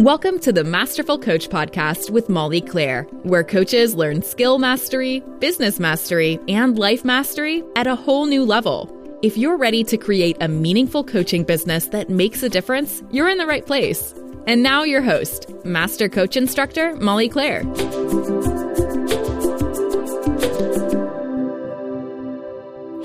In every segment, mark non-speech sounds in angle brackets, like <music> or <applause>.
Welcome to the Masterful Coach Podcast with Molly Claire, where coaches learn skill mastery, business mastery, and life mastery at a whole new level. If you're ready to create a meaningful coaching business that makes a difference, you're in the right place. And now, your host, Master Coach Instructor Molly Claire.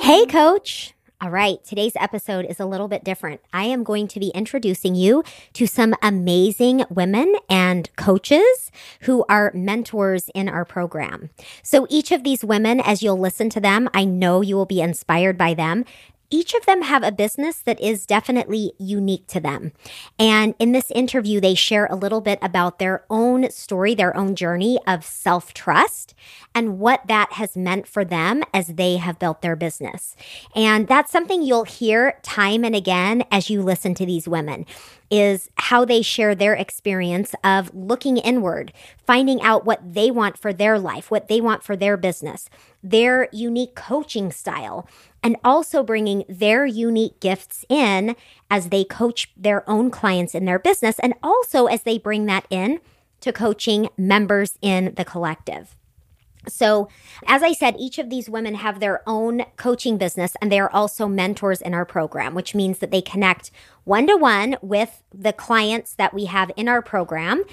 Hey, coach. All right, today's episode is a little bit different. I am going to be introducing you to some amazing women and coaches who are mentors in our program. So, each of these women, as you'll listen to them, I know you will be inspired by them each of them have a business that is definitely unique to them. And in this interview, they share a little bit about their own story, their own journey of self trust and what that has meant for them as they have built their business. And that's something you'll hear time and again as you listen to these women is how they share their experience of looking inward, finding out what they want for their life, what they want for their business, their unique coaching style, and also bringing their unique gifts in as they coach their own clients in their business, and also as they bring that in to coaching members in the collective. So, as I said, each of these women have their own coaching business and they are also mentors in our program, which means that they connect one to one with the clients that we have in our program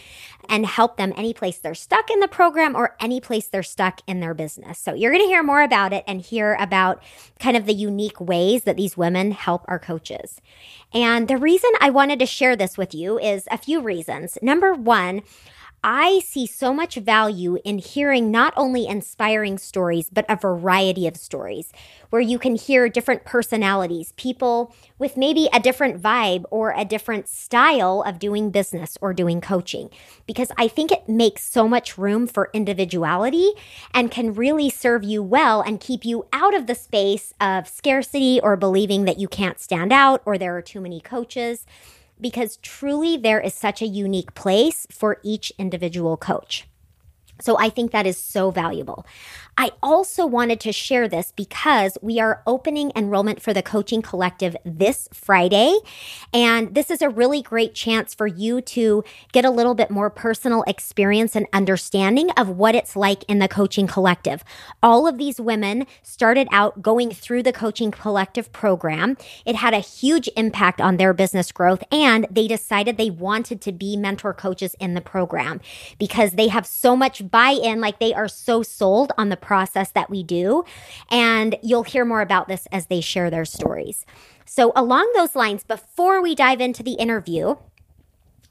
and help them any place they're stuck in the program or any place they're stuck in their business. So, you're going to hear more about it and hear about kind of the unique ways that these women help our coaches. And the reason I wanted to share this with you is a few reasons. Number one, I see so much value in hearing not only inspiring stories, but a variety of stories where you can hear different personalities, people with maybe a different vibe or a different style of doing business or doing coaching. Because I think it makes so much room for individuality and can really serve you well and keep you out of the space of scarcity or believing that you can't stand out or there are too many coaches because truly there is such a unique place for each individual coach. So I think that is so valuable. I also wanted to share this because we are opening enrollment for the Coaching Collective this Friday. And this is a really great chance for you to get a little bit more personal experience and understanding of what it's like in the Coaching Collective. All of these women started out going through the Coaching Collective program. It had a huge impact on their business growth, and they decided they wanted to be mentor coaches in the program because they have so much buy in, like they are so sold on the process that we do. And you'll hear more about this as they share their stories. So, along those lines, before we dive into the interview,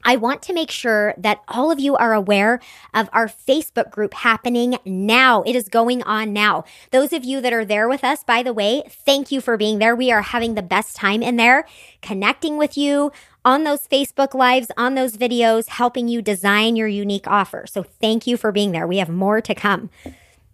I want to make sure that all of you are aware of our Facebook group happening now. It is going on now. Those of you that are there with us, by the way, thank you for being there. We are having the best time in there, connecting with you on those Facebook Lives, on those videos, helping you design your unique offer. So thank you for being there. We have more to come.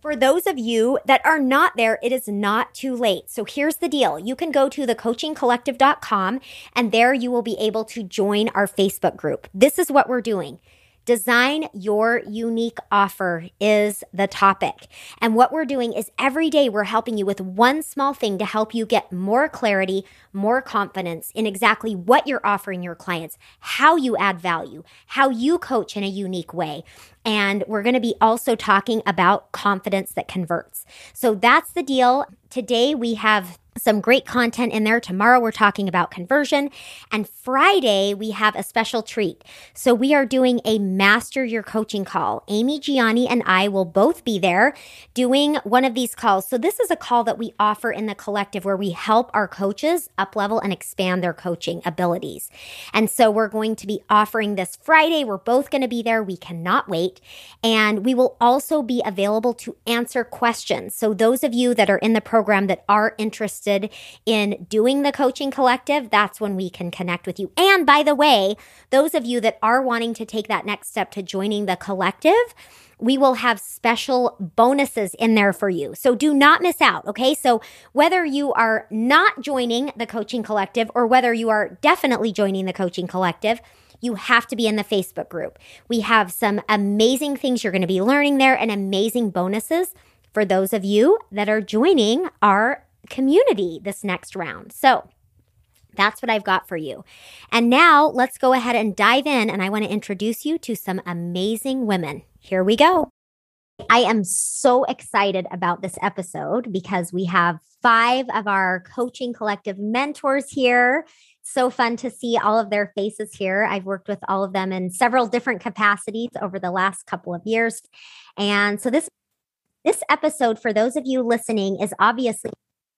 For those of you that are not there, it is not too late. So here's the deal. You can go to thecoachingcollective.com and there you will be able to join our Facebook group. This is what we're doing. Design your unique offer is the topic. And what we're doing is every day we're helping you with one small thing to help you get more clarity, more confidence in exactly what you're offering your clients, how you add value, how you coach in a unique way. And we're going to be also talking about confidence that converts. So that's the deal. Today we have some great content in there. Tomorrow we're talking about conversion. And Friday we have a special treat. So we are doing a master your coaching call. Amy Gianni and I will both be there doing one of these calls. So this is a call that we offer in the collective where we help our coaches up level and expand their coaching abilities. And so we're going to be offering this Friday. We're both going to be there. We cannot wait. And we will also be available to answer questions. So those of you that are in the program that are interested interested in doing the coaching collective, that's when we can connect with you. And by the way, those of you that are wanting to take that next step to joining the collective, we will have special bonuses in there for you. So do not miss out. Okay. So whether you are not joining the coaching collective or whether you are definitely joining the coaching collective, you have to be in the Facebook group. We have some amazing things you're going to be learning there and amazing bonuses for those of you that are joining our community this next round. So, That's what I've got for you. And now let's go ahead and dive in. And I want to introduce you to some amazing women. Here we go. I am so excited about this episode because we have five of our coaching collective mentors here. So fun to see all of their faces here. I've worked with all of them in several different capacities over the last couple of years. And so this this episode for those of you listening is obviously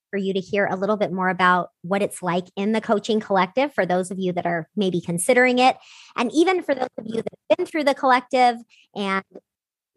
for you to hear a little bit more about what it's like in the coaching collective for those of you that are maybe considering it. And even for those of you that have been through the collective and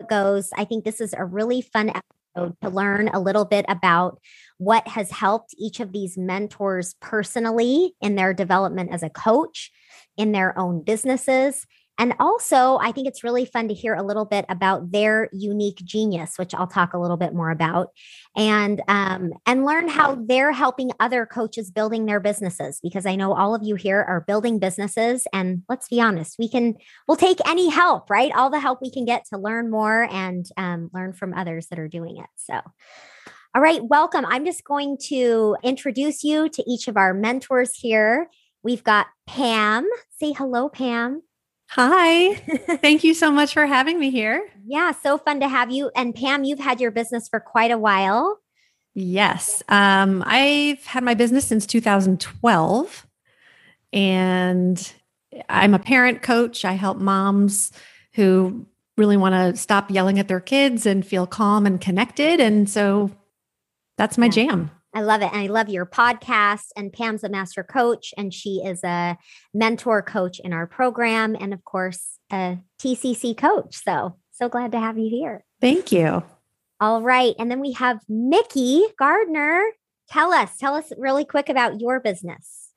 goes i think this is a really fun episode to learn a little bit about what has helped each of these mentors personally in their development as a coach in their own businesses and also, I think it's really fun to hear a little bit about their unique genius, which I'll talk a little bit more about, and um, and learn how they're helping other coaches building their businesses. Because I know all of you here are building businesses, and let's be honest, we can we'll take any help, right? All the help we can get to learn more and um, learn from others that are doing it. So. All right, welcome. I'm just going to introduce you to each of our mentors here. We've got Pam. Say hello, Pam. Hi. <laughs> Thank you so much for having me here. Yeah, so fun to have you. And Pam, you've had your business for quite a while. Yes. Um, I've had my business since 2012. And I'm a parent coach. I help moms who really want to stop yelling at their kids and feel calm and connected. And so that's my yeah. jam. I love it. And I love your podcast. And Pam's a master coach, and she is a mentor coach in our program. And of course, a TCC coach. So, so glad to have you here. Thank you. All right. And then we have Mickey Gardner. Tell us, tell us really quick about your business.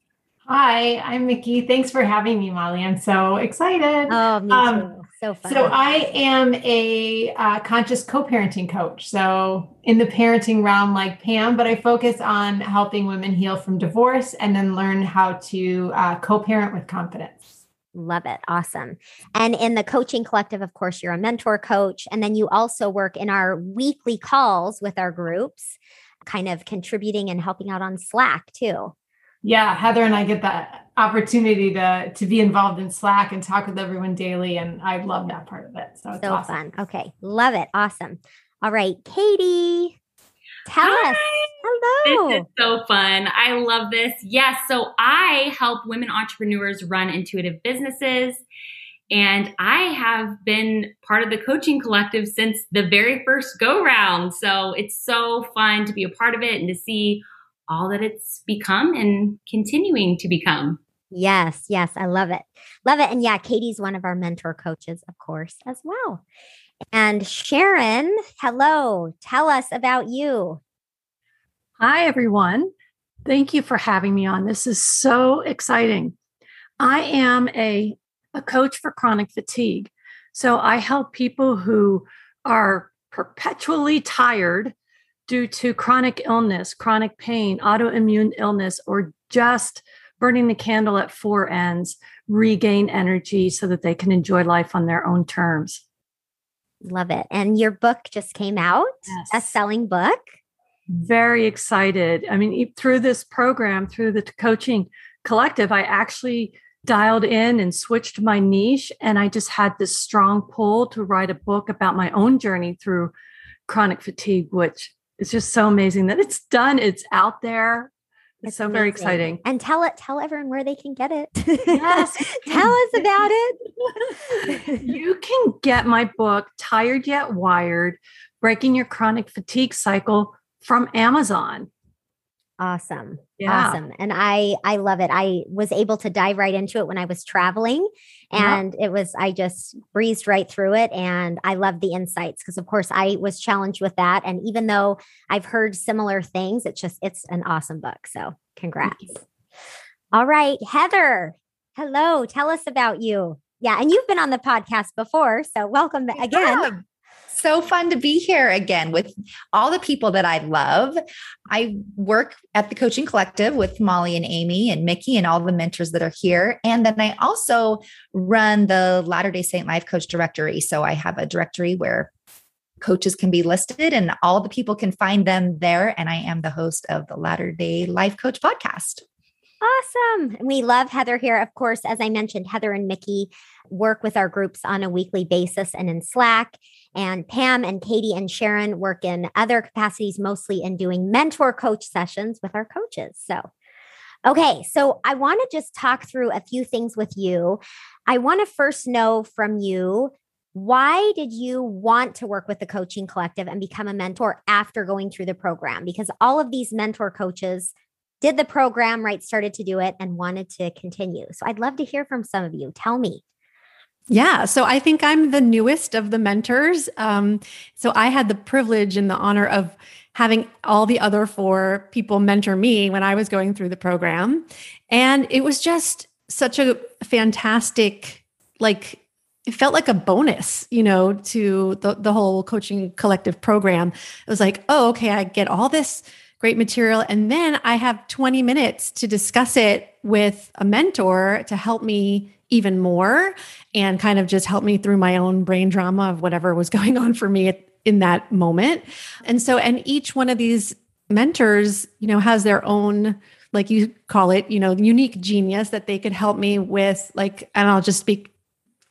Hi, I'm Mickey. Thanks for having me, Molly. I'm so excited. Oh, me um, too. so fun. So I am a uh, conscious co-parenting coach. So in the parenting realm, like Pam, but I focus on helping women heal from divorce and then learn how to uh, co-parent with confidence. Love it. Awesome. And in the coaching collective, of course, you're a mentor coach. And then you also work in our weekly calls with our groups, kind of contributing and helping out on Slack too yeah heather and i get that opportunity to to be involved in slack and talk with everyone daily and i love that part of it. So it's so awesome. fun. Okay love it. Awesome. All right katie tell Hi. us. Hello. This is so fun. I love this. Yes so i help women entrepreneurs run intuitive businesses and I have been part of the coaching collective since the very first go round. So it's so fun to be a part of it and to see all that it's become and continuing to become. Yes, yes, I love it. Love it. And yeah, Katie's one of our mentor coaches, of course, as well. And Sharon, hello. Tell us about you. Hi, everyone. Thank you for having me on. This is so exciting. I am a, a coach for chronic fatigue. So I help people who are perpetually tired due to chronic illness, chronic pain, autoimmune illness, or just burning the candle at four ends, regain energy so that they can enjoy life on their own terms. Love it. And your book just came out, yes. a selling book. Very excited. I mean, through this program, through the coaching collective, I actually dialed in and switched my niche. And I just had this strong pull to write a book about my own journey through chronic fatigue, which it's just so amazing that it's done. It's out there. It's, it's so amazing. very exciting. And tell it, tell everyone where they can get it. Yes. <laughs> tell us about it. <laughs> you can get my book, Tired Yet Wired Breaking Your Chronic Fatigue Cycle, from Amazon. Awesome. Yeah. Awesome. And I I love it. I was able to dive right into it when I was traveling and yep. it was I just breezed right through it and I love the insights because of course I was challenged with that and even though I've heard similar things it's just it's an awesome book. So, congrats. All right, Heather. Hello, tell us about you. Yeah, and you've been on the podcast before, so welcome again so fun to be here again with all the people that I love. I work at the Coaching Collective with Molly and Amy and Mickey and all the mentors that are here. And then I also run the Latter day Saint Life Coach Directory. So I have a directory where coaches can be listed and all the people can find them there. And I am the host of the Latter day Life Coach podcast. Awesome. We love Heather here. Of course, as I mentioned, Heather and Mickey work with our groups on a weekly basis and in Slack. And Pam and Katie and Sharon work in other capacities, mostly in doing mentor coach sessions with our coaches. So, okay, so I want to just talk through a few things with you. I want to first know from you why did you want to work with the coaching collective and become a mentor after going through the program? Because all of these mentor coaches did the program, right? Started to do it and wanted to continue. So I'd love to hear from some of you. Tell me. Yeah, so I think I'm the newest of the mentors. Um, so I had the privilege and the honor of having all the other four people mentor me when I was going through the program. And it was just such a fantastic, like, it felt like a bonus, you know, to the, the whole coaching collective program. It was like, oh, okay, I get all this great material. And then I have 20 minutes to discuss it with a mentor to help me even more and kind of just help me through my own brain drama of whatever was <laughs> going on for me in that moment. And so, and each one of these mentors, you know, has their own, like you call it, you know, unique genius that they could help me with. Like, and I'll just speak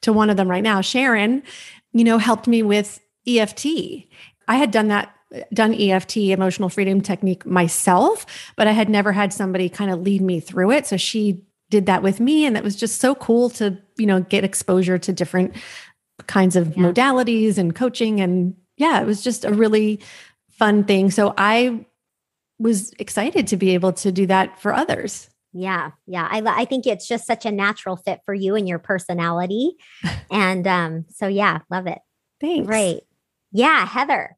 to one of them right now. Sharon, you know, helped me with EFT. I had done that done EFT, emotional freedom technique myself, but I had never had somebody kind of lead me through it. So she did that with me and it was just so cool to, you know, get exposure to different kinds of yeah. modalities and coaching and yeah, it was just a really fun thing. So I was excited to be able to do that for others. Yeah, yeah. I I think it's just such a natural fit for you and your personality. <laughs> and um so yeah, love it. Thanks. Great. Yeah, Heather.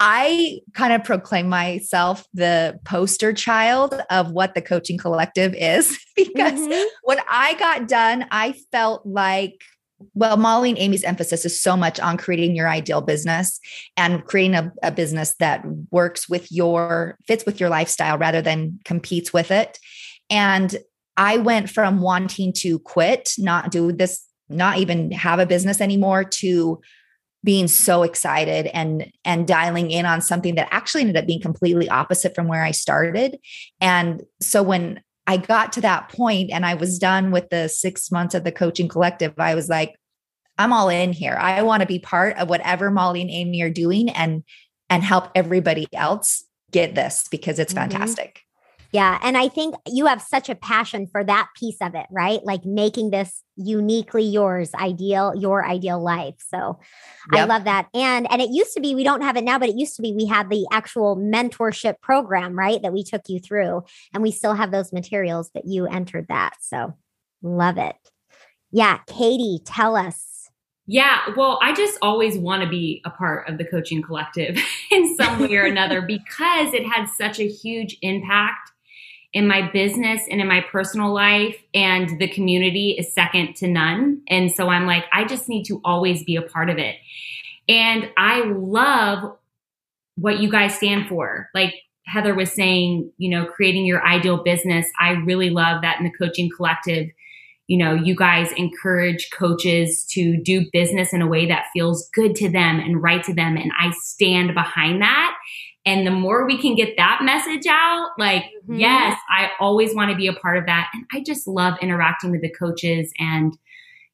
I kind of proclaim myself the poster child of what the coaching collective is <laughs> because mm-hmm. when I got done, I felt like well, Molly and Amy's emphasis is so much on creating your ideal business and creating a, a, business that works with your, fits with your lifestyle rather than competes with it. And I went from wanting to quit, not do this, not even have a business anymore to being so excited and and dialing in on something that actually ended up being completely opposite from where I started. And so when I got to that point and I was done with the 6 months of the coaching collective, I was like I'm all in here. I want to be part of whatever Molly and Amy are doing and and help everybody else get this because it's mm-hmm. fantastic. Yeah. And I think you have such a passion for that piece of it, right? Like making this uniquely yours, ideal, your ideal life. So yep. I love that. And and it used to be, we don't have it now, but it used to be we had the actual mentorship program, right? That we took you through. And we still have those materials, but you entered that. So love it. Yeah. Katie, tell us. Yeah, well, I just always want to be a part of the coaching collective <laughs> in some way or another <laughs> because it had such a huge impact in my business and in my personal life and the community is second to none. And so i'm like i just need to always be a part of it. And i love what you guys stand for. Like heather was saying you know creating your ideal business. I really love that in the coaching collective you know you guys encourage coaches to do business in a way that feels good to them and right to them. And i stand behind that and the more we can get that message out, like, mm-hmm. yes, I always want to be a part of that. And I just love interacting with the coaches and,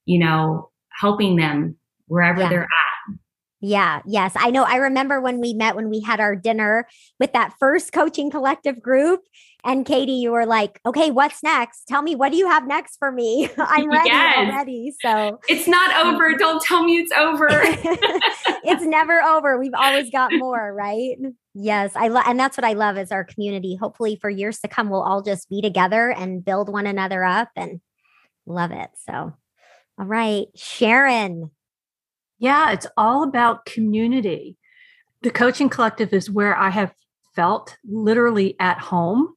you know, helping them wherever yeah. they're at. Yeah, yes. I know. I remember when we met when we had our dinner with that first coaching collective group. And Katie, you were like, okay, what's next? Tell me, what do you have next for me? <laughs> I'm ready yes. already. So it's not over. Don't tell me it's over. <laughs> it's never over. We've always got <laughs> more, right? Yes, I love, and that's what I love is our community. Hopefully, for years to come, we'll all just be together and build one another up, and love it. So, all right, Sharon. Yeah, it's all about community. The coaching collective is where I have felt literally at home.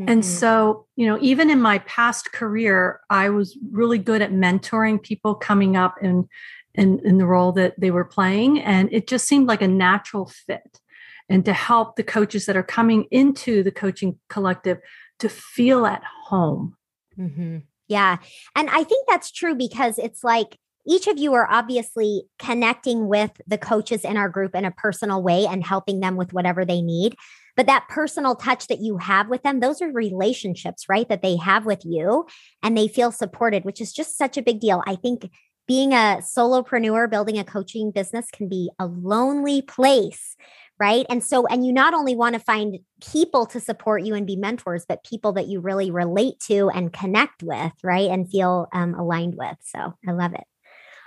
Mm-hmm. And so, you know, even in my past career, I was really good at mentoring people coming up in, in, in the role that they were playing. And it just seemed like a natural fit and to help the coaches that are coming into the coaching collective to feel at home. Mm-hmm. Yeah. And I think that's true because it's like each of you are obviously connecting with the coaches in our group in a personal way and helping them with whatever they need. But that personal touch that you have with them, those are relationships, right? That they have with you and they feel supported, which is just such a big deal. I think being a solopreneur, building a coaching business can be a lonely place right? And so, and you not only want to find people to support you and be mentors, but people that you really relate to and connect with, right? And feel um, aligned with. So I love it.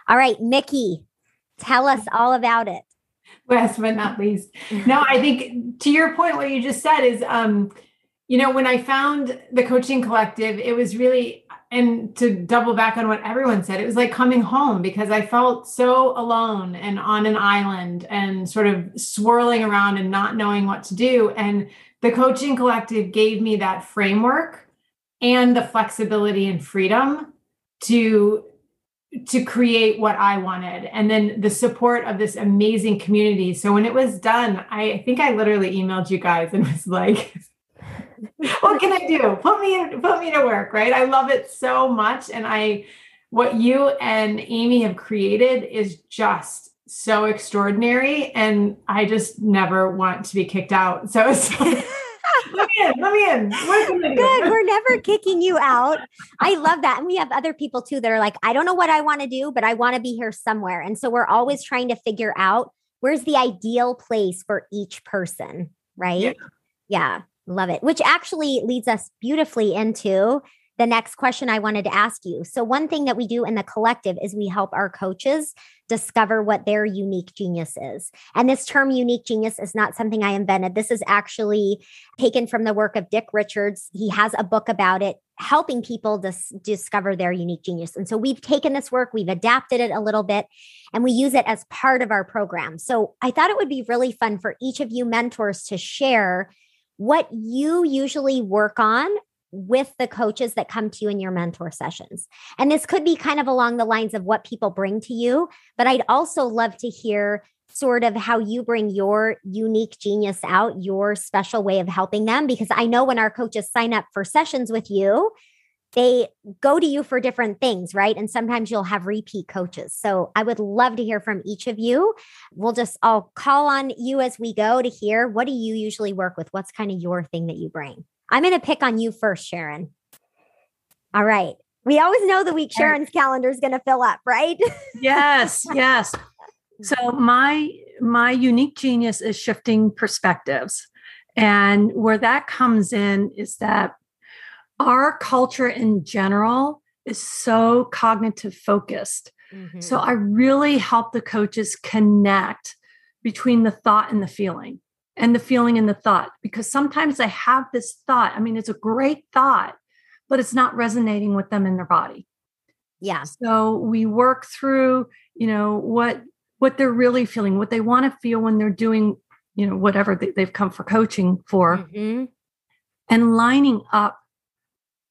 All right, Mickey, tell us all about it. Last but not least. No, I think to your point, what you just said is, um, you know, when I found the coaching collective, it was really and to double back on what everyone said, it was like coming home because I felt so alone and on an island and sort of swirling around and not knowing what to do. And the coaching collective gave me that framework and the flexibility and freedom to to create what I wanted and then the support of this amazing community. So when it was done, I think I literally emailed you guys and <laughs> was like what can I do? Put me put me to work, right? I love it so much. And I, what you and Amy have created is just so extraordinary. And I just never want to be kicked out. So, so <laughs> let me in, let me in. Good. We're never kicking you out. I love that. And we have other people too that are like, I don't know what I want to do, but I want to be here somewhere. And so we're always trying to figure out where's the ideal place for each person, right? Yeah. yeah. Love it. Which actually leads us beautifully into the next question I wanted to ask you. So, one thing that we do in the collective is we help our coaches discover what their unique genius is. And this term unique genius is not something I invented. This is actually taken from the work of Dick Richards. He has a book about it, helping people dis- discover their unique genius. And so, we've taken this work, we've adapted it a little bit, and we use it as part of our program. So, I thought it would be really fun for each of you mentors to share what you usually work on with the coaches that come to you in your mentor sessions. And this could be kind of along the lines of what people bring to you, but I'd also love to hear sort of how you bring your unique genius out, your special way of helping them. Because I know when our coaches sign up for sessions with you, they go to you for different things, right? And sometimes you'll have repeat coaches. So I would love to hear from each of you. We'll just, I'll call on you as we go to hear what do you usually work with? What's kind of your thing that you bring? I'm going to pick on you first, Sharon. All right. We always know the week Sharon's calendar is going to fill up, right? <laughs> yes, yes. So my my unique genius is shifting perspectives. And where that comes in is that our culture in general is so cognitive focused. Mm-hmm. So I really help the coaches connect between the thought and the feeling and the feeling and the thought because sometimes I have this thought. I mean, it's a great thought, but it's not resonating with them in their body. Yeah. So we work through, you know, what what they're really feeling, what they want to feel when they're doing, you know, whatever they, have come for coaching for, mm-hmm. and lining up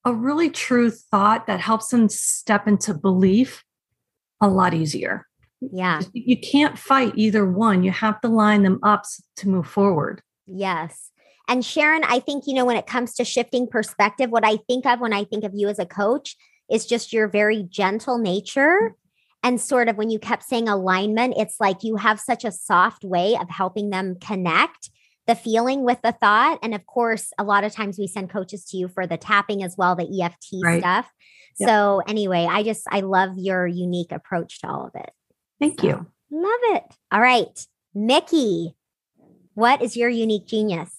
a really true thought that helps them step into belief a lot easier. Yeah. You can't fight either one. You have to line them up to move forward. Yes. And Sharon, I think, you know, when it comes to shifting perspective, what I think of when I think of you as a coach is just your very gentle nature. And sort of when you kept saying alignment, it's like you have such a soft way of helping them connect the feeling with the thought. And of course, a lot of times we send coaches to you for the tapping as well, the EFT right. stuff. Yep. So, anyway, I just, I love your unique approach to all of it. Thank so, you. Love it. All right. Mickey, what is your unique genius?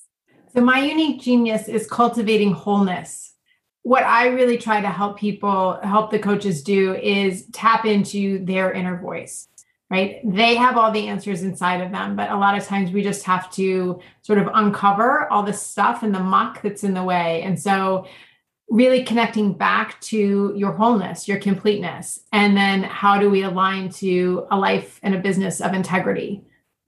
So, my unique genius is cultivating wholeness. What I really try to help people, help the coaches do is tap into their inner voice right? They have all the answers inside of them, but a lot of times we just have to sort of uncover all the stuff and the muck that's in the way. And so, really connecting back to your wholeness, your completeness, and then how do we align to a life and a business of integrity?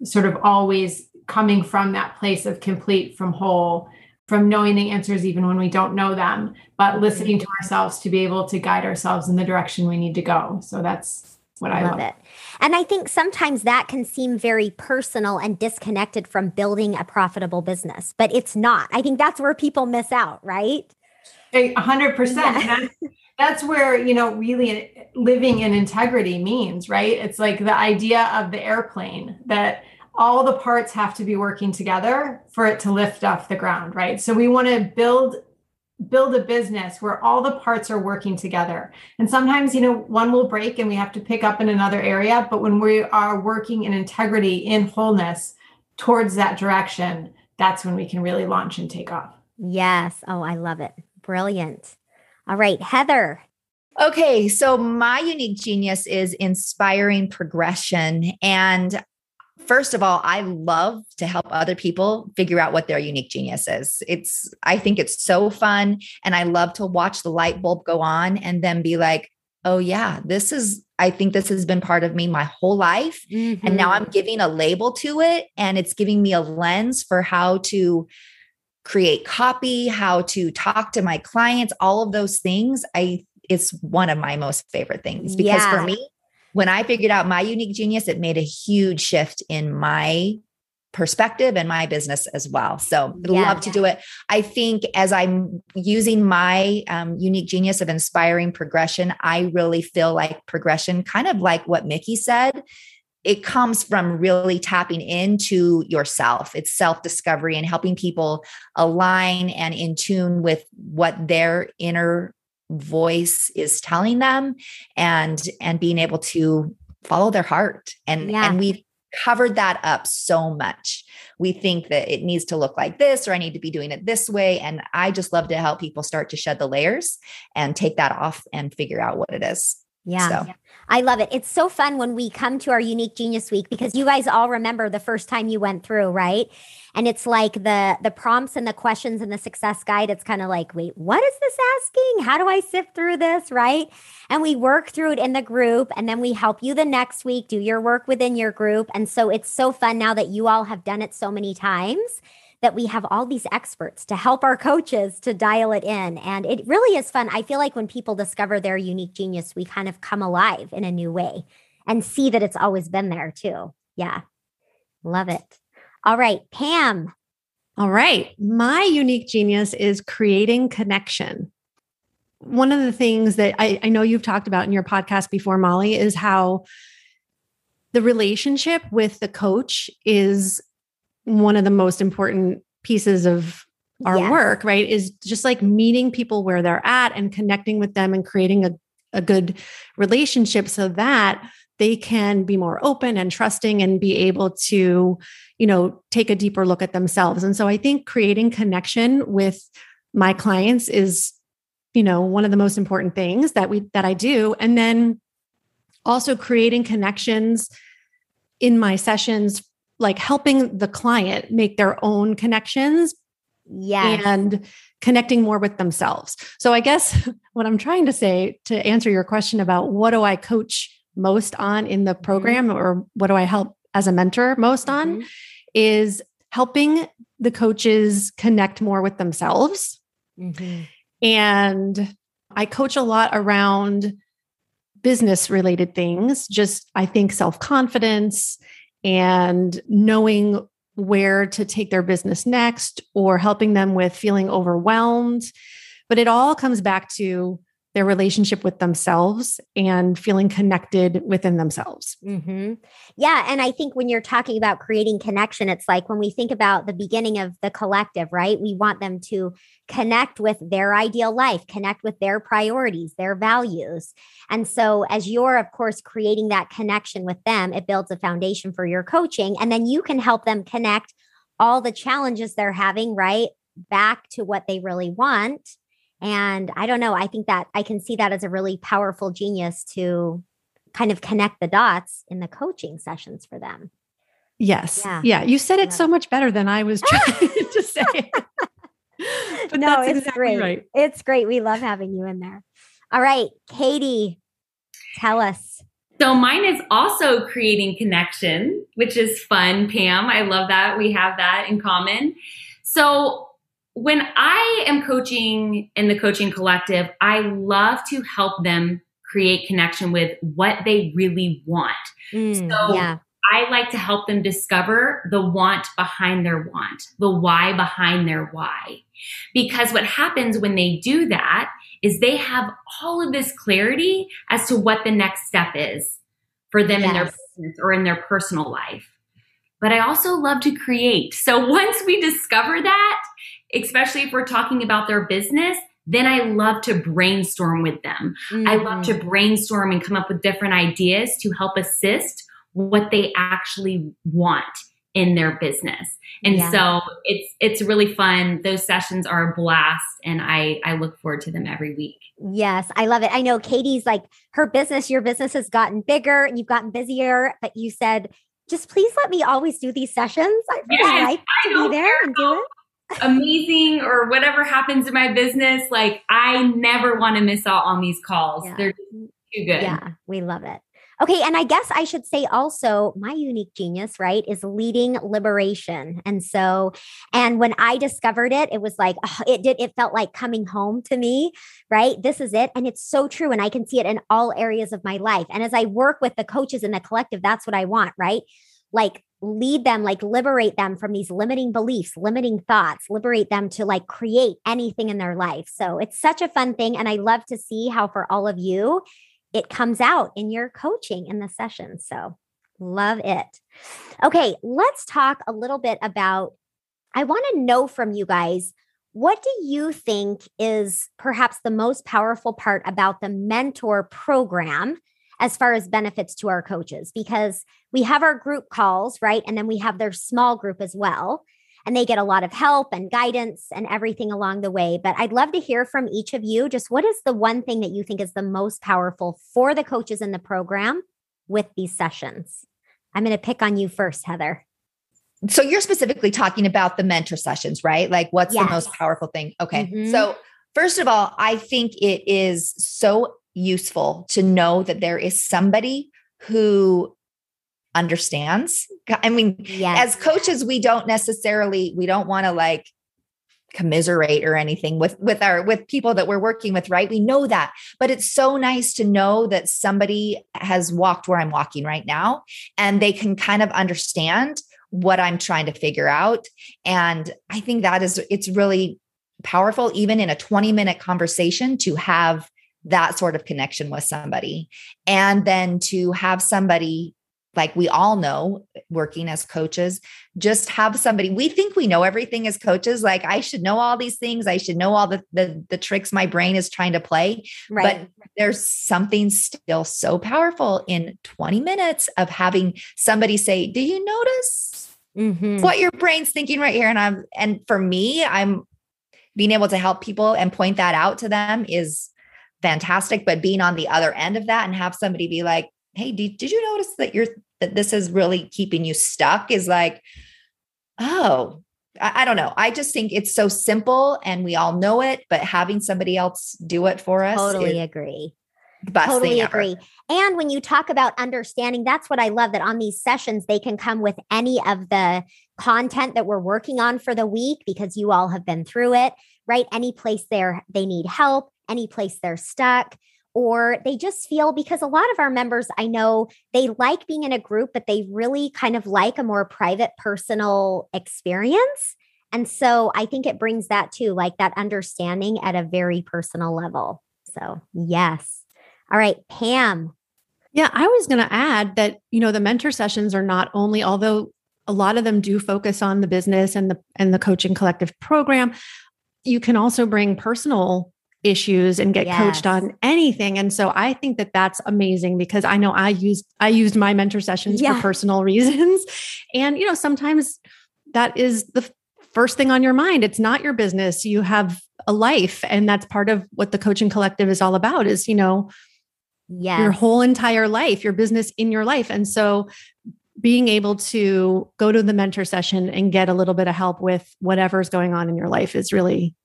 Sort of always coming from that place of complete, from whole, from knowing the answers even when we don't know them, but mm-hmm. listening to ourselves to be able to guide ourselves in the direction we need to go. So that's what I, I love, love. it. And I think sometimes that can seem very personal and disconnected from building a profitable business, but it's not. I think that's where people miss out, right? A hundred percent. That's where, you know, really living in integrity means, right? It's like the idea of the airplane that all the parts have to be working together for it to lift off the ground, right? So we want to build build a business where all the parts are working together. And sometimes, you know, one will break and we have to pick up in another area, but when we are working in integrity, in wholeness towards that direction, that's when we can really launch and take off. Yes. Oh, I love it. Brilliant. All right, Heather. Okay, so my unique genius is inspiring progression. And first of all, I love to help other people figure out what their unique genius is. It's, I think it's so fun. And I love to watch the light bulb go on and then be like, oh, yeah, this is, I think this has been part of me my whole life. Mm-hmm. And now I'm mm-hmm. giving a label to it and it's giving me a lens for how to create copy, how to talk to my clients, all of those things. I, it's one of my most favorite things because yeah. for me, when I figured out my unique genius, it made a huge shift in my perspective and my business as well. So yeah, love to yeah. do it. I think as I'm using my um, unique genius of inspiring progression, I really feel like progression, kind of like what Mickey said, it comes from really tapping into yourself. It's self discovery and helping people align and in tune with what their inner voice is telling them and and being able to follow their heart and yeah. and we've covered that up so much we think that it needs to look like this or i need to be doing it this way and i just love to help people start to shed the layers and take that off and figure out what it is yeah. So. I love it. It's so fun when we come to our unique genius week because you guys all remember the first time you went through, right? And it's like the the prompts and the questions and the success guide. It's kind of like, wait, what is this asking? How do I sift through this, right? And we work through it in the group and then we help you the next week do your work within your group. And so it's so fun now that you all have done it so many times that we have all these experts to help our coaches to dial it in. And it really is fun. I feel like when people discover their unique genius, we kind of come alive in a new way and see that it's always been there too. Yeah. Love it. All right, Pam. All right. My unique genius is creating connection. One of the things that I, I know you've talked about in your podcast before, Molly, is how the relationship with the coach is one of the most important pieces of our yes. work, right? Is just like meeting people where they're at and connecting with them and creating a, a good relationship so that they can be more open and trusting and be able to, you know, take a deeper look at themselves. And so I think creating connection with my clients is, you know, one of the most important things that we that I do. And then also creating connections in my sessions like helping the client make their own connections yeah and connecting more with themselves so i guess <laughs> what i'm trying to say to answer your question about what do i coach most on in the mm-hmm. program mm-hmm. or what do i help as a mentor most on mm-hmm. is helping the coaches connect more with themselves mm-hmm. and i coach a lot around business related things just i think self-confidence and knowing where to take their business next or helping them with feeling overwhelmed. But it all comes back to their relationship with themselves and feeling connected within themselves. Mm-hmm. Yeah. And I think when you're talking about creating connection, it's like when we think about the beginning of the collective, right? We want them to connect with their ideal life, connect with their priorities, their values. And so, as you're, of course, creating that connection with them, it builds a foundation for your coaching. And then you can help them connect all the challenges they're having, right? Back to what they really want and I don't know, I think that I can see that as a really powerful genius to kind of connect the dots in the coaching sessions for them. Yes. Yeah. yeah. You said it yeah. so much better than I was trying <laughs> <laughs> to say. <laughs> but no, it's exactly great. Right. It's great. We love having you in there. All right, Katie, tell us. So mine is also creating connection, which is fun, Pam. I love that. We have that in common. So when I am coaching in the coaching collective, I love to help them create connection with what they really want. Mm, so yeah. I like to help them discover the want behind their want, the why behind their why. Because what happens when they do that is they have all of this clarity as to what the next step is for them yes. in their business or in their personal life. but I also love to create. So <laughs> once we discover that, especially if we're talking about their business, then I love to brainstorm with them. Mm-hmm. I love to mm. brainstorm and come up with different ideas to help assist what they actually want in their business. And yeah. so it's it's really fun. Those sessions are a blast and I I look forward to them every week. Yes, I love it. I know Katie's like her business, your business has gotten bigger and you've gotten busier, but you said just please let me always do these sessions. I really yes, like to be there and do it amazing or whatever happens in my business, like I never want to miss out on these calls. Yeah. They're too good. Yeah, we love it. Okay, and I guess I should say also my unique genius, right, is leading liberation. And so, and when I discovered it, it was like oh, it did it felt like coming home to me, right? This is it and it's so true and I can see it in all areas of my life. And as I work with the coaches in the collective, that's what I want, right? Like lead them, like liberate them from these limiting beliefs, limiting thoughts, liberate them to like create anything in their life. So it's such a fun thing. And I love to see how for all of you, it comes out in your coaching in the session. So love it. Okay, let's talk a little bit about. I want to know from you guys what do you think is perhaps the most powerful part about the mentor program as far as benefits to our coaches because we have our group calls, right? And then we have their small group as well. And they get a lot of help and guidance and everything along the way. But I'd love to hear from each of you just what is the one thing that you think is the most powerful for the coaches in the program with these sessions? I'm going to pick on you first, Heather. So you're specifically talking about the mentor sessions, right? Like what's yes. the most powerful thing? Okay. Mm-hmm. So, first of all, I think it is so useful to know that there is somebody who understands. I mean, yes. as coaches, we don't necessarily, we don't want to like commiserate or anything with with our with people that we're working with right we know that but it's so nice to know that somebody has walked where i'm walking right now and they can kind of understand what i'm trying to figure out and i think that is it's really powerful even in a 20 minute conversation to have that sort of connection with somebody. And then to have somebody like we all know working as coaches just have somebody we think we know everything as coaches like i should know all these things i should know all the the, the tricks my brain is trying to play right. but there's something still so powerful in 20 minutes of having somebody say do you notice mm-hmm. what your brain's thinking right here and i'm and for me i'm being able to help people and point that out to them is fantastic. But being on the other end of that and have somebody be like, hey, did, did you notice that you're that this is really keeping you stuck is like, oh, I, I, don't know. I just think it's so simple and we all know it, but having somebody else do it for us. Totally agree. totally agree. And when you talk about understanding, that's what I love that on these sessions, they can come with any of the content that we're working on for the week because you all have been through it, right? Any place there they need help any place they're stuck or they just feel because a lot of our members I know they like being in a group but they really kind of like a more private personal experience. And so I think it brings that too like that understanding at a very personal level. So yes. All right Pam. Yeah I was going to add that you know the mentor sessions are not only although a lot of them do focus on the business and the and the coaching collective program you can also bring personal issues and get yes. coached on anything and so i think that that's amazing because i know i used i used my mentor sessions yeah. for personal <laughs> reasons and you know sometimes that is the first thing on your mind it's not your business you have a life and that's part of what the coaching collective is all about is you know yes. your whole entire life your business in your life and so being able to go to the mentor session and get a little bit of help with whatever's going on in your life is really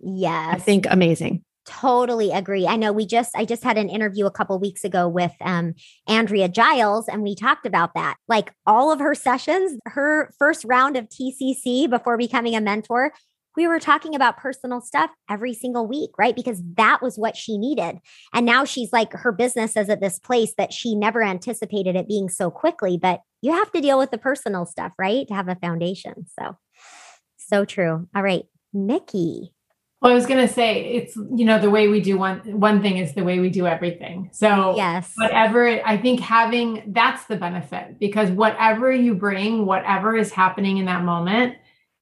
Yes. I think amazing. Totally agree. I know we just I just had an interview a couple weeks ago with um Andrea Giles and we talked about that. Like all of her sessions, her first round of TCC before becoming a mentor, we were talking about personal stuff every single week, right? Because that was what she needed. And now she's like her business is at this place that she never anticipated it being so quickly, but you have to deal with the personal stuff, right? To have a foundation. So so true. All right, Nikki. Well, I was going to say it's you know the way we do one one thing is the way we do everything. So yes, whatever I think having that's the benefit because whatever you bring, whatever is happening in that moment,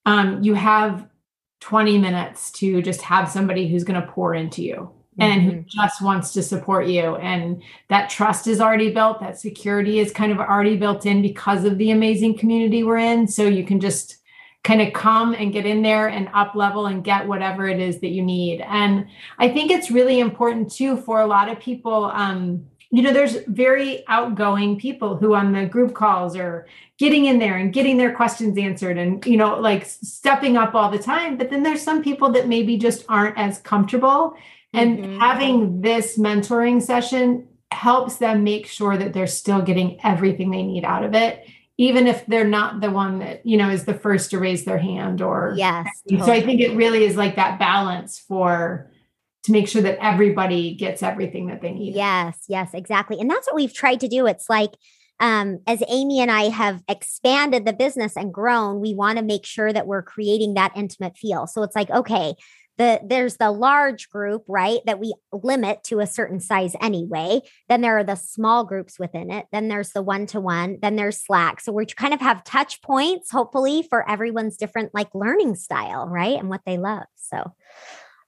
um, you have 20 minutes to just have somebody who's going to pour into you and mm-hmm. who just wants to support you and that trust is already built that security is kind of already built in because of the amazing community we're in so you can just kind of come and get in there and up level and get whatever it is that you need. And I think it's really important too for a lot of people. Um, you know, there's very outgoing people who on the group calls are getting in there and getting their questions answered and, you know, like stepping up all the time. But then there's some people that maybe just aren't as comfortable. And mm-hmm. having this mentoring session helps them make sure that they're still getting everything they need out of it even if they're not the one that you know is the first to raise their hand or yes totally. so i think it really is like that balance for to make sure that everybody gets everything that they need yes yes exactly and that's what we've tried to do it's like um, as Amy and I have expanded the business and grown, we want to make sure that we're creating that intimate feel. So it's like, okay, the there's the large group right that we limit to a certain size anyway. Then there are the small groups within it. Then there's the one to one then there's slack. So we kind of have touch points hopefully for everyone's different like learning style right and what they love. So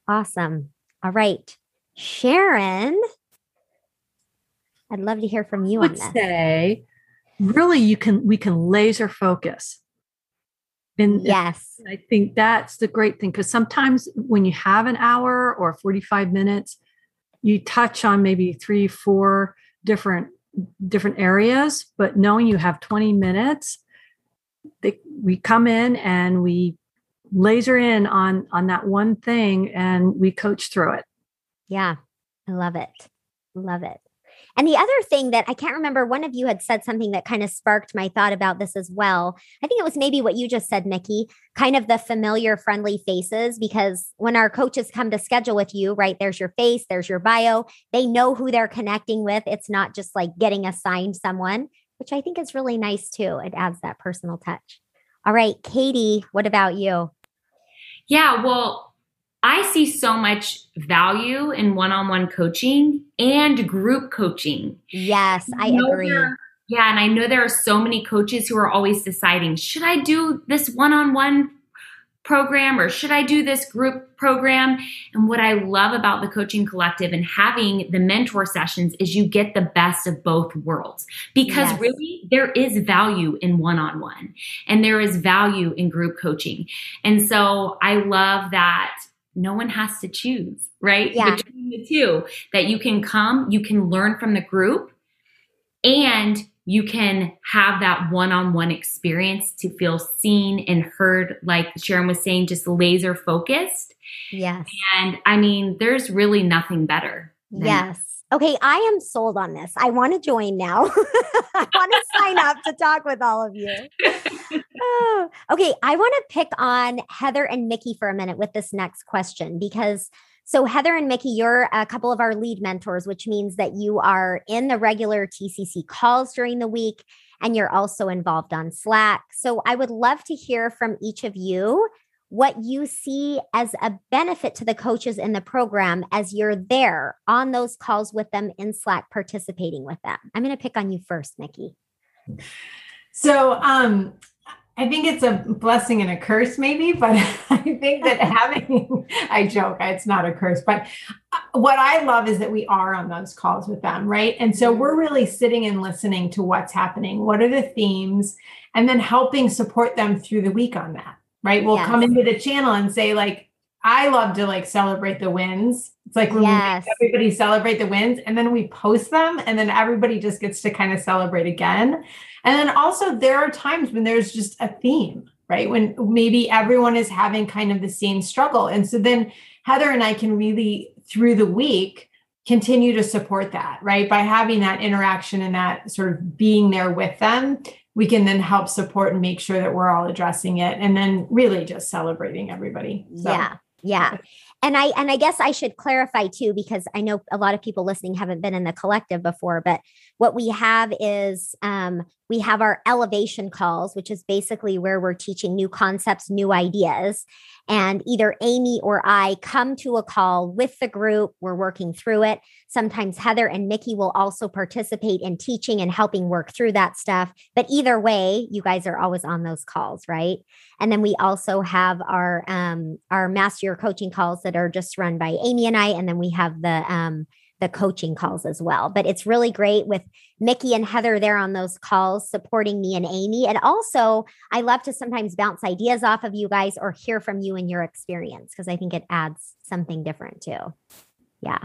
awesome. All right. Sharon i'd love to hear from you I would on this. say really you can we can laser focus and yes, I think that's the great thing because sometimes when you have an hour or 45 minutes, you touch on maybe three, four different different areas, but knowing you have 20 minutes, they, we come in and we laser in on on that one thing and we coach through it. Yeah. I love it. Love it. And the other thing that I can't remember, one of you had said something that kind of sparked my thought about this as well. I think it was maybe what you just said, Nikki, kind of the familiar, friendly faces. Because when our coaches come to schedule with you, right, there's your face, there's your bio, they know who they're connecting with. It's not just like getting assigned someone, which I think is really nice too. It adds that personal touch. All right, Katie, what about you? Yeah, well, I see so much value in one on one coaching and group coaching. Yes, I, I agree. There, yeah, and I know there are so many coaches who are always deciding should I do this one on one program or should I do this group program? And what I love about the coaching collective and having the mentor sessions is you get the best of both worlds because yes. really there is value in one on one and there is value in group coaching. And so I love that no one has to choose, right? Yeah. Between the two, that you can come, you can learn from the group, and you can have that one on one experience to feel seen and heard, like Sharon was saying, just laser focused. Yes. And I mean, there's really nothing better. Yes. Okay, I am sold on this. I want to join now. <laughs> I want to sign up to talk with all of you. Oh, <laughs> <sighs> okay, I want to pick on Heather and Nikki for a minute with this next question because so Heather and Nikki, you're a couple of our lead mentors, which means that you are in the regular TCC calls during the week and you're also involved on Slack. So I would love to hear from each of you what you see as a benefit to the coaches in the program as you're there on those calls with them in Slack, participating with them. I'm going to pick on you first, Nikki. So, um, I think it's a blessing and a curse, maybe, but <laughs> I think that <laughs> having, I joke, it's not a curse, but uh, what I love is that we are on those calls with them, right? And so we're really sitting and listening to what's happening. What are the themes? And then helping support them through the week on that right? We'll yes. come into the channel and say, like, I love to like celebrate the wins. It's like when yes. everybody celebrate the wins and then we post them and then everybody just gets to kind of celebrate again. And then also there are times when there's just a theme, right? When maybe everyone is having kind of the same struggle. And so then Heather and I can really through the week continue to support that, right? By having that interaction and that sort of being there with them we can then help support and make sure that we're all addressing it and then really just celebrating everybody. So. Yeah. Yeah. And I and I guess I should clarify too because I know a lot of people listening haven't been in the collective before, but what we have is um we have our elevation calls, which is basically where we're teaching new concepts, new ideas. And either Amy or I come to a call with the group. We're working through it. Sometimes Heather and Nikki will also participate in teaching and helping work through that stuff. But either way, you guys are always on those calls, right? And then we also have our um, our master your coaching calls that are just run by Amy and I. And then we have the um, the coaching calls as well. But it's really great with Nikki and Heather there on those calls supporting me and Amy. And also, I love to sometimes bounce ideas off of you guys or hear from you and your experience because I think it adds something different too. Yeah.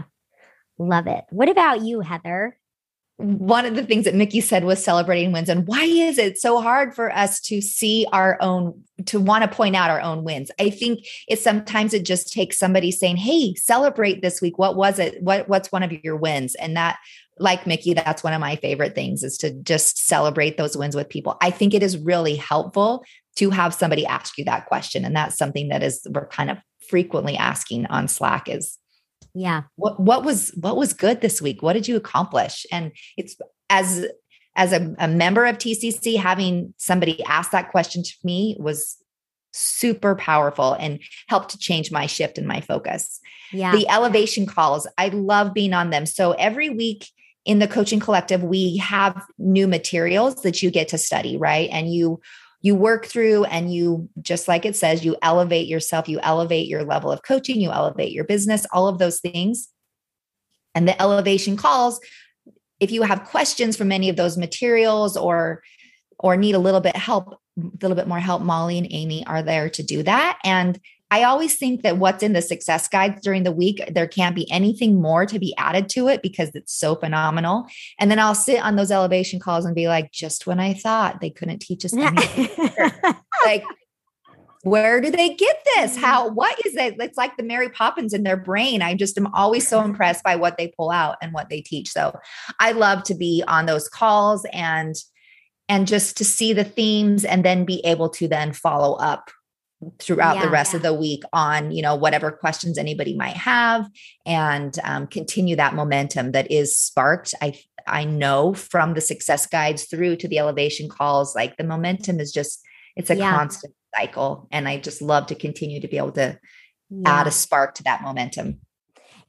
Love it. What about you, Heather? One of the things that Nikki said was celebrating wins. And why is it so hard for us to see our own, to want to point out our own wins? I think it's sometimes it just takes somebody saying, Hey, celebrate this week. What was it? What, what's one of your wins? And that, like Nikki, that's one of my favorite things is to just celebrate those wins with people. I think it is really helpful to have somebody ask you that question. And that's something that is, we're kind of frequently asking on Slack is yeah. What what was what was good this week? What did you accomplish? And it's as as a, a member of tcc having somebody ask that question to me was super powerful and helped to change my shift and my focus. Yeah. The elevation calls i love being on them. So every week in the coaching collective we have new materials that you get to study right? And you you work through and you just like it says you elevate yourself you elevate your level of coaching you elevate your business all of those things. And the elevation calls if you have questions from any of those materials or or need a little bit help a little bit more help molly and amy are there to do that. And I always think that what's in the success guides during the week, there can't be anything more to be added to it because it's so phenomenal. And then I'll sit on those elevation calls and be like, just when I thought they couldn't teach us <laughs> anything. like, where do they get this? Mm-hmm. How, what is it? It's like the Mary Poppins in their brain. I just am always so impressed by what they pull out and what they teach. So I love to be on those calls and and just to see the themes and then be able to then follow up throughout yeah, the rest yeah. of the week on you know whatever questions anybody might have and um, continue that momentum that is sparked i i know from the success guides through to the elevation calls like the momentum is just it's a yeah. constant cycle and i just love to continue to be able to add a spark to that momentum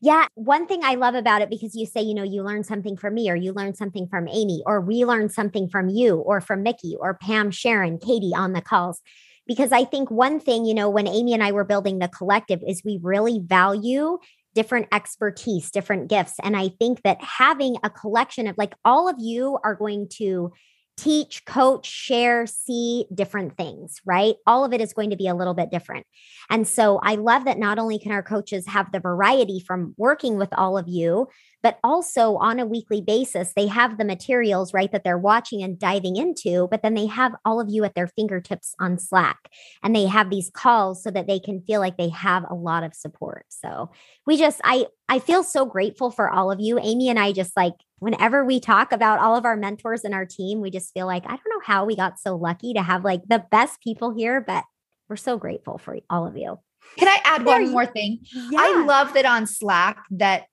yeah, one thing I love about it because you say, you know, you learn something from me or you learn something from Amy or we learn something from you or from Nikki or Pam, Sharon, Katie on the calls because I think one thing, you know, when Amy and I were building the collective is we really value different expertise, different gifts. And I think that having a collection of like all of you are going to teach, coach, share, see different things, right? All of it is going to be a little bit different. And so I love that not only can our coaches have the variety from working with all of you, but also on a weekly basis, they have the materials, right, that they're watching and diving into, but then they have all of you at their fingertips on Slack and they have these calls so that they can feel like they have a lot of support. So we just, I, I feel so grateful for all of you. Amy and I just like, whenever we talk about all of our mentors and our team, we just feel like, I don't know how we got so lucky to have like the best people here, but we're so grateful for all of you. Can I add one more thing? Yeah. I love that on Slack that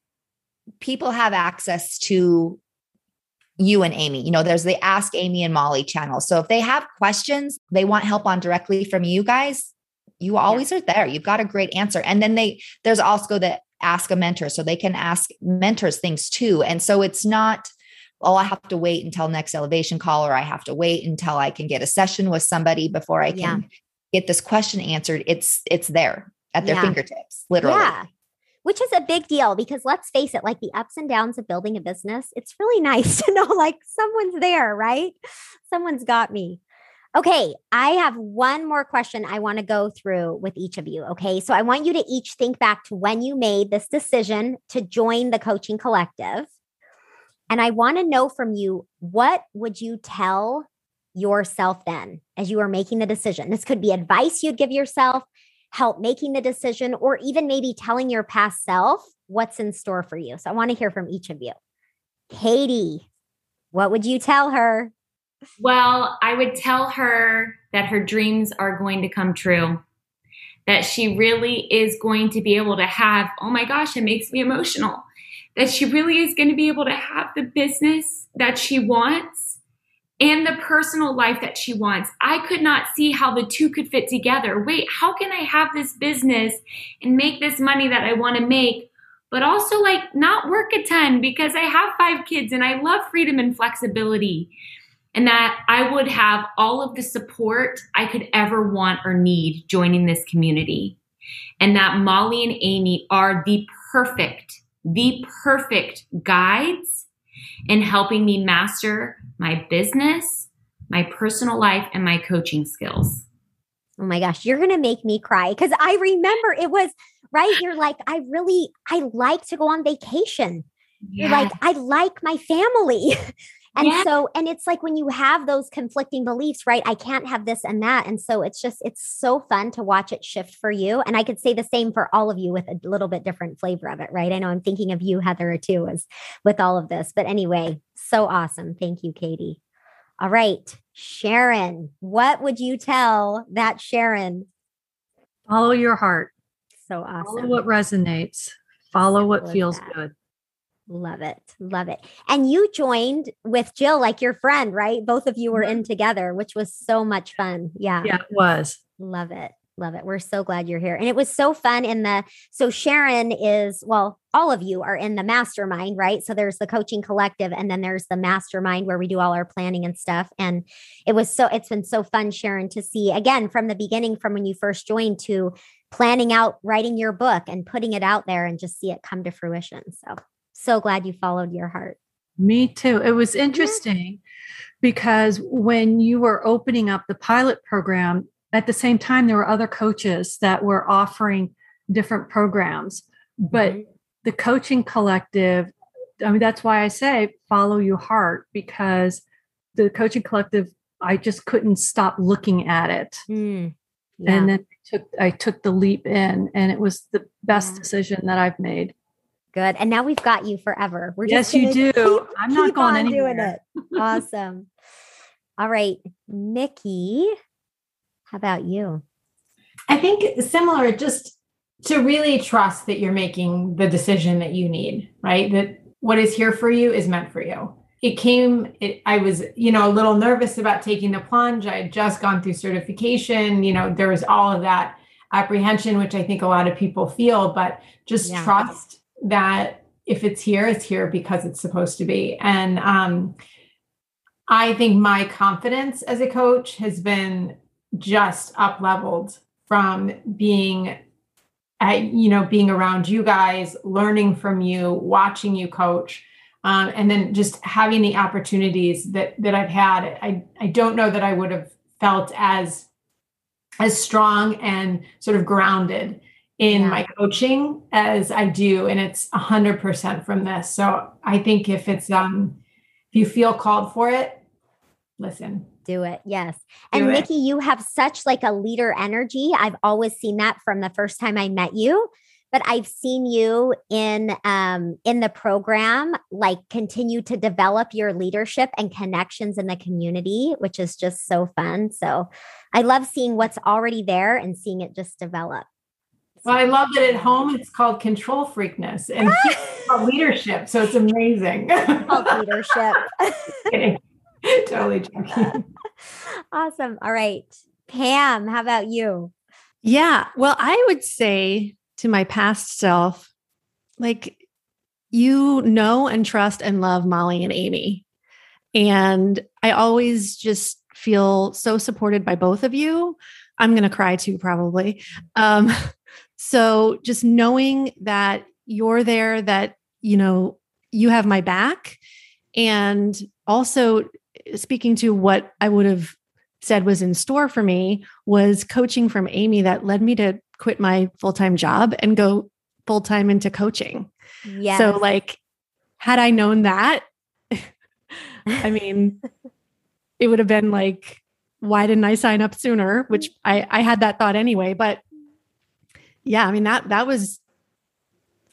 people have access to you and Amy. You know, there's the Ask Amy and Molly channel. So if they have questions they want help on directly from you guys, you always yeah. are there. You've got a great answer. And then they there's also the ask a mentor so they can ask mentors things too. And so it's not oh, I have to wait until next elevation call or I have to wait until I can get a session with somebody before I can yeah. get this question answered. It's it's there at their yeah. fingertips, literally. Yeah which is a big deal because let's face it, like the ups and downs of building a business, it's really <laughs> nice to know like someone's there, right? Someone's got me. Okay, I have one more question I want to go through with each of you. Okay, so I want you to each think back to when you made this decision to join the coaching collective. And I want to know from you what would you tell yourself then as you were making the decision? This could be advice you'd give yourself, help making the decision, or even maybe telling your past self what's in store for you. So I want to hear from each of you. Katie, what would you tell her? Well, I would tell her that her dreams are going to come true, that she really is going to be able to have, oh my gosh, it makes me emotional, that she really is going to be able to have the business that she wants and the personal life that she wants. I could not see how the two could fit together. Wait, how can I have this business and make this money that I want to make, but also like not work a ton because I have five kids and I love freedom and flexibility? And that I would have all of the support I could ever want or need joining this community. And that Molly and Amy are the perfect, the perfect guides in helping me master my business, my personal life, and my coaching skills. Oh my gosh, you're going to make me cry because I remember it was right. You're like, I really, I like to go on vacation. You're like, I like my family. <laughs> And yeah. so, and it's like when you have those conflicting beliefs, right? I can't have this and that. And so it's just, it's so fun to watch it shift for you. And I could say the same for all of you with a little bit different flavor of it, right? I know I'm thinking of you, Heather, too, as with all of this. But anyway, so awesome. Thank you, Katie. All right, Sharon, what would you tell that Sharon? Follow your heart. So awesome. Follow what resonates. Follow what feels that. good. Love it. Love it. And you joined with Jill, like your friend, right? Both of you were mm-hmm. in together, which was so much fun. Yeah. Yeah, it was. Love it. Love it. We're so glad you're here. And it was so fun in the so Sharon is, well, all of you are in the mastermind, right? So there's the coaching collective and then there's the mastermind where we do all our planning and stuff. And it was so it's been so fun, Sharon, to see again from the beginning, from when you first joined to planning out writing your book and putting it out there and just see it come to fruition. So so glad you followed your heart. Me too. It was interesting because when you were opening up the pilot program, at the same time, there were other coaches that were offering different programs. But mm-hmm. the coaching collective, I mean, that's why I say follow your heart because the coaching collective, I just couldn't stop looking at it. Mm. Yeah. And then I took, I took the leap in, and it was the best yeah. decision that I've made. Good. And now we've got you forever. We're yes, you do. Keep, I'm not going anywhere. Doing it. awesome. All right, Nikki, how about you? I think similar, just to really trust that you're making the decision that you need, right? That what is here for you is meant for you. It came, it, I was, you know, a little nervous about taking the plunge. I had just gone through certification, you know, there was all of that apprehension, which I think a lot of people feel, but just yeah. trust that if it's here, it's here because it's supposed to be. And um, I think my confidence as a coach has been just up leveled from being at, you know, being around you guys, learning from you, watching you coach. Um, and then just having the opportunities that that I've had, I I don't know that I would have felt as as strong and sort of grounded in yeah. my coaching as I do. And it's a hundred percent from this. So I think if it's um if you feel called for it, listen. Do it. Yes. Do and it. Nikki, you have such like a leader energy. I've always seen that from the first time I met you but I've seen you in um, in the program like continue to develop your leadership and connections in the community, which is just so fun. So I love seeing what's already there and seeing it just develop. Well, I love that at home it's called control freakness and leadership. So it's amazing. Called leadership. <laughs> <laughs> totally joking. Awesome. All right. Pam, how about you? Yeah. Well, I would say to my past self, like, you know and trust and love Molly and Amy. And I always just feel so supported by both of you. I'm going to cry too, probably. Um, <laughs> so just knowing that you're there, that, you know, you have my back. And also speaking to what I would have said was in store for me was coaching from Amy that led me to quit my full time job and go full time into coaching. Yeah. So, like, had I known that, <laughs> I mean, it would have been like, why didn't I sign up sooner? Which mm. I, I had that thought anyway. But yeah, I mean that that was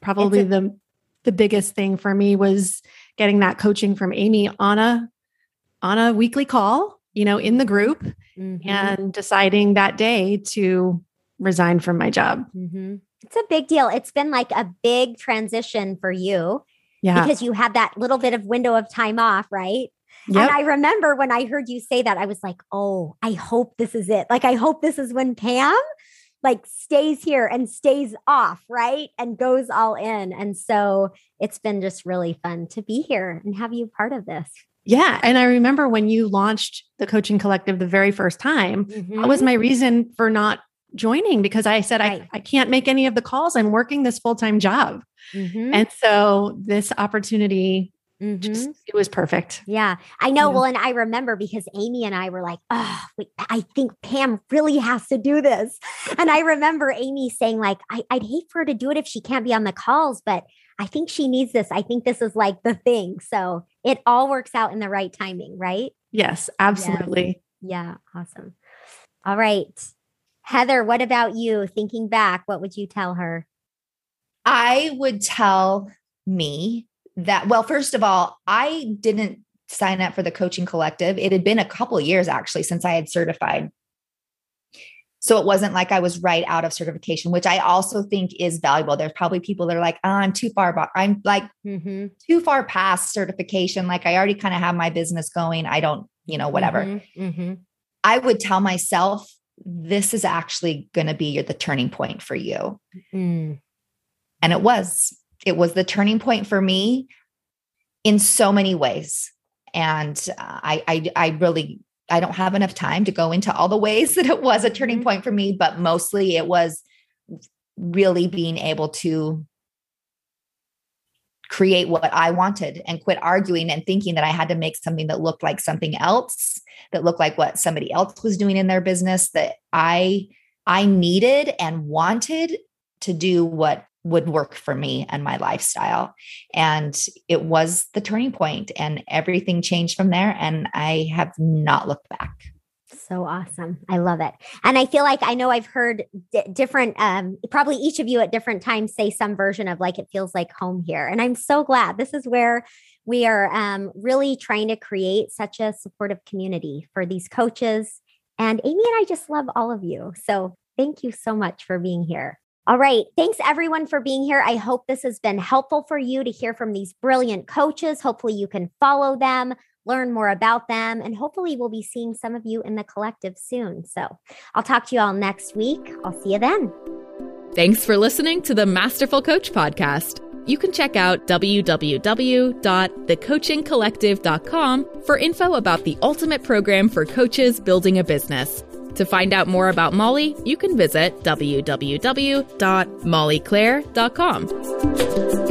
probably a- the the biggest thing for me was getting that coaching from Amy on a on a weekly call, you know, in the group mm-hmm. and deciding that day to resign from my job. Mm-hmm. It's a big deal. It's been like a big transition for you. Yeah. Because you had that little bit of window of time off, right? Yep. And I remember when I heard you say that, I was like, oh, I hope this is it. Like, I hope this is when Pam like stays here and stays off, right? And goes all in. And so it's been just really fun to be here and have you part of this. Yeah. And I remember when you launched the coaching collective the very first time, mm-hmm. that was mm-hmm. my reason for not joining because I said, right. I, I can't make any of the calls. I'm working this full time job. Mm-hmm. And so this opportunity Mm-hmm. Just, it was perfect. Yeah, I know. Yeah. Well, and I remember because Amy and I were like, oh, wait, I think Pam really has to do this. And I remember Amy saying, like, I, would hate for her to do it if she can't be on the calls, but I think she needs this. I think this is like the thing. So it all works out in the right timing, right? Yes, absolutely. Yeah, yeah awesome. All right. Heather, what about you? Thinking back, what would you tell her? I would tell me that, well, first of all, I didn't sign up for the coaching collective. It had been a couple years actually since I had certified. So it wasn't like I was right out of certification, which I also think is valuable. There's probably people that are like, oh, I'm too far, I'm like mm-hmm. too far past certification. Like I already kind of have my business going. I don't, you know, whatever. Mm-hmm. Mm-hmm. I would tell myself this is actually going to be the turning point for you. Mm. And it was. It was the turning point for me in so many ways. And uh, I, I, I really, I don't have enough time to go into all the ways <laughs> that it was a turning mm-hmm. point for me, but mostly it was really being able to create what I wanted and quit arguing and thinking that I had to make something that looked like something else, that looked like what somebody else was doing in their business that I I needed and wanted to do what would work for me and my lifestyle. And it was the turning point and everything changed from there and I have not looked back so awesome. I love it. And I feel like I know I've heard d- different, um, probably each of you at different times say some version of like, it feels like home here. And I'm so glad this is where we are um, really trying to create such a supportive community for these coaches. And Amy and I just love all of you. So thank you so much for being here. All right. Thanks everyone for being here. I hope this has been helpful for you to hear from these brilliant coaches. Hopefully, you can follow them, learn more about them, and hopefully, we'll be seeing some of you in the collective soon. So I'll talk to you all next week. I'll see you then. Thanks for listening to the Masterful Coach podcast. You can check out www.thecoachingcollective.com for info about the ultimate program for coaches building a business. To find out more about Molly, you can visit www.mollyclaire.com.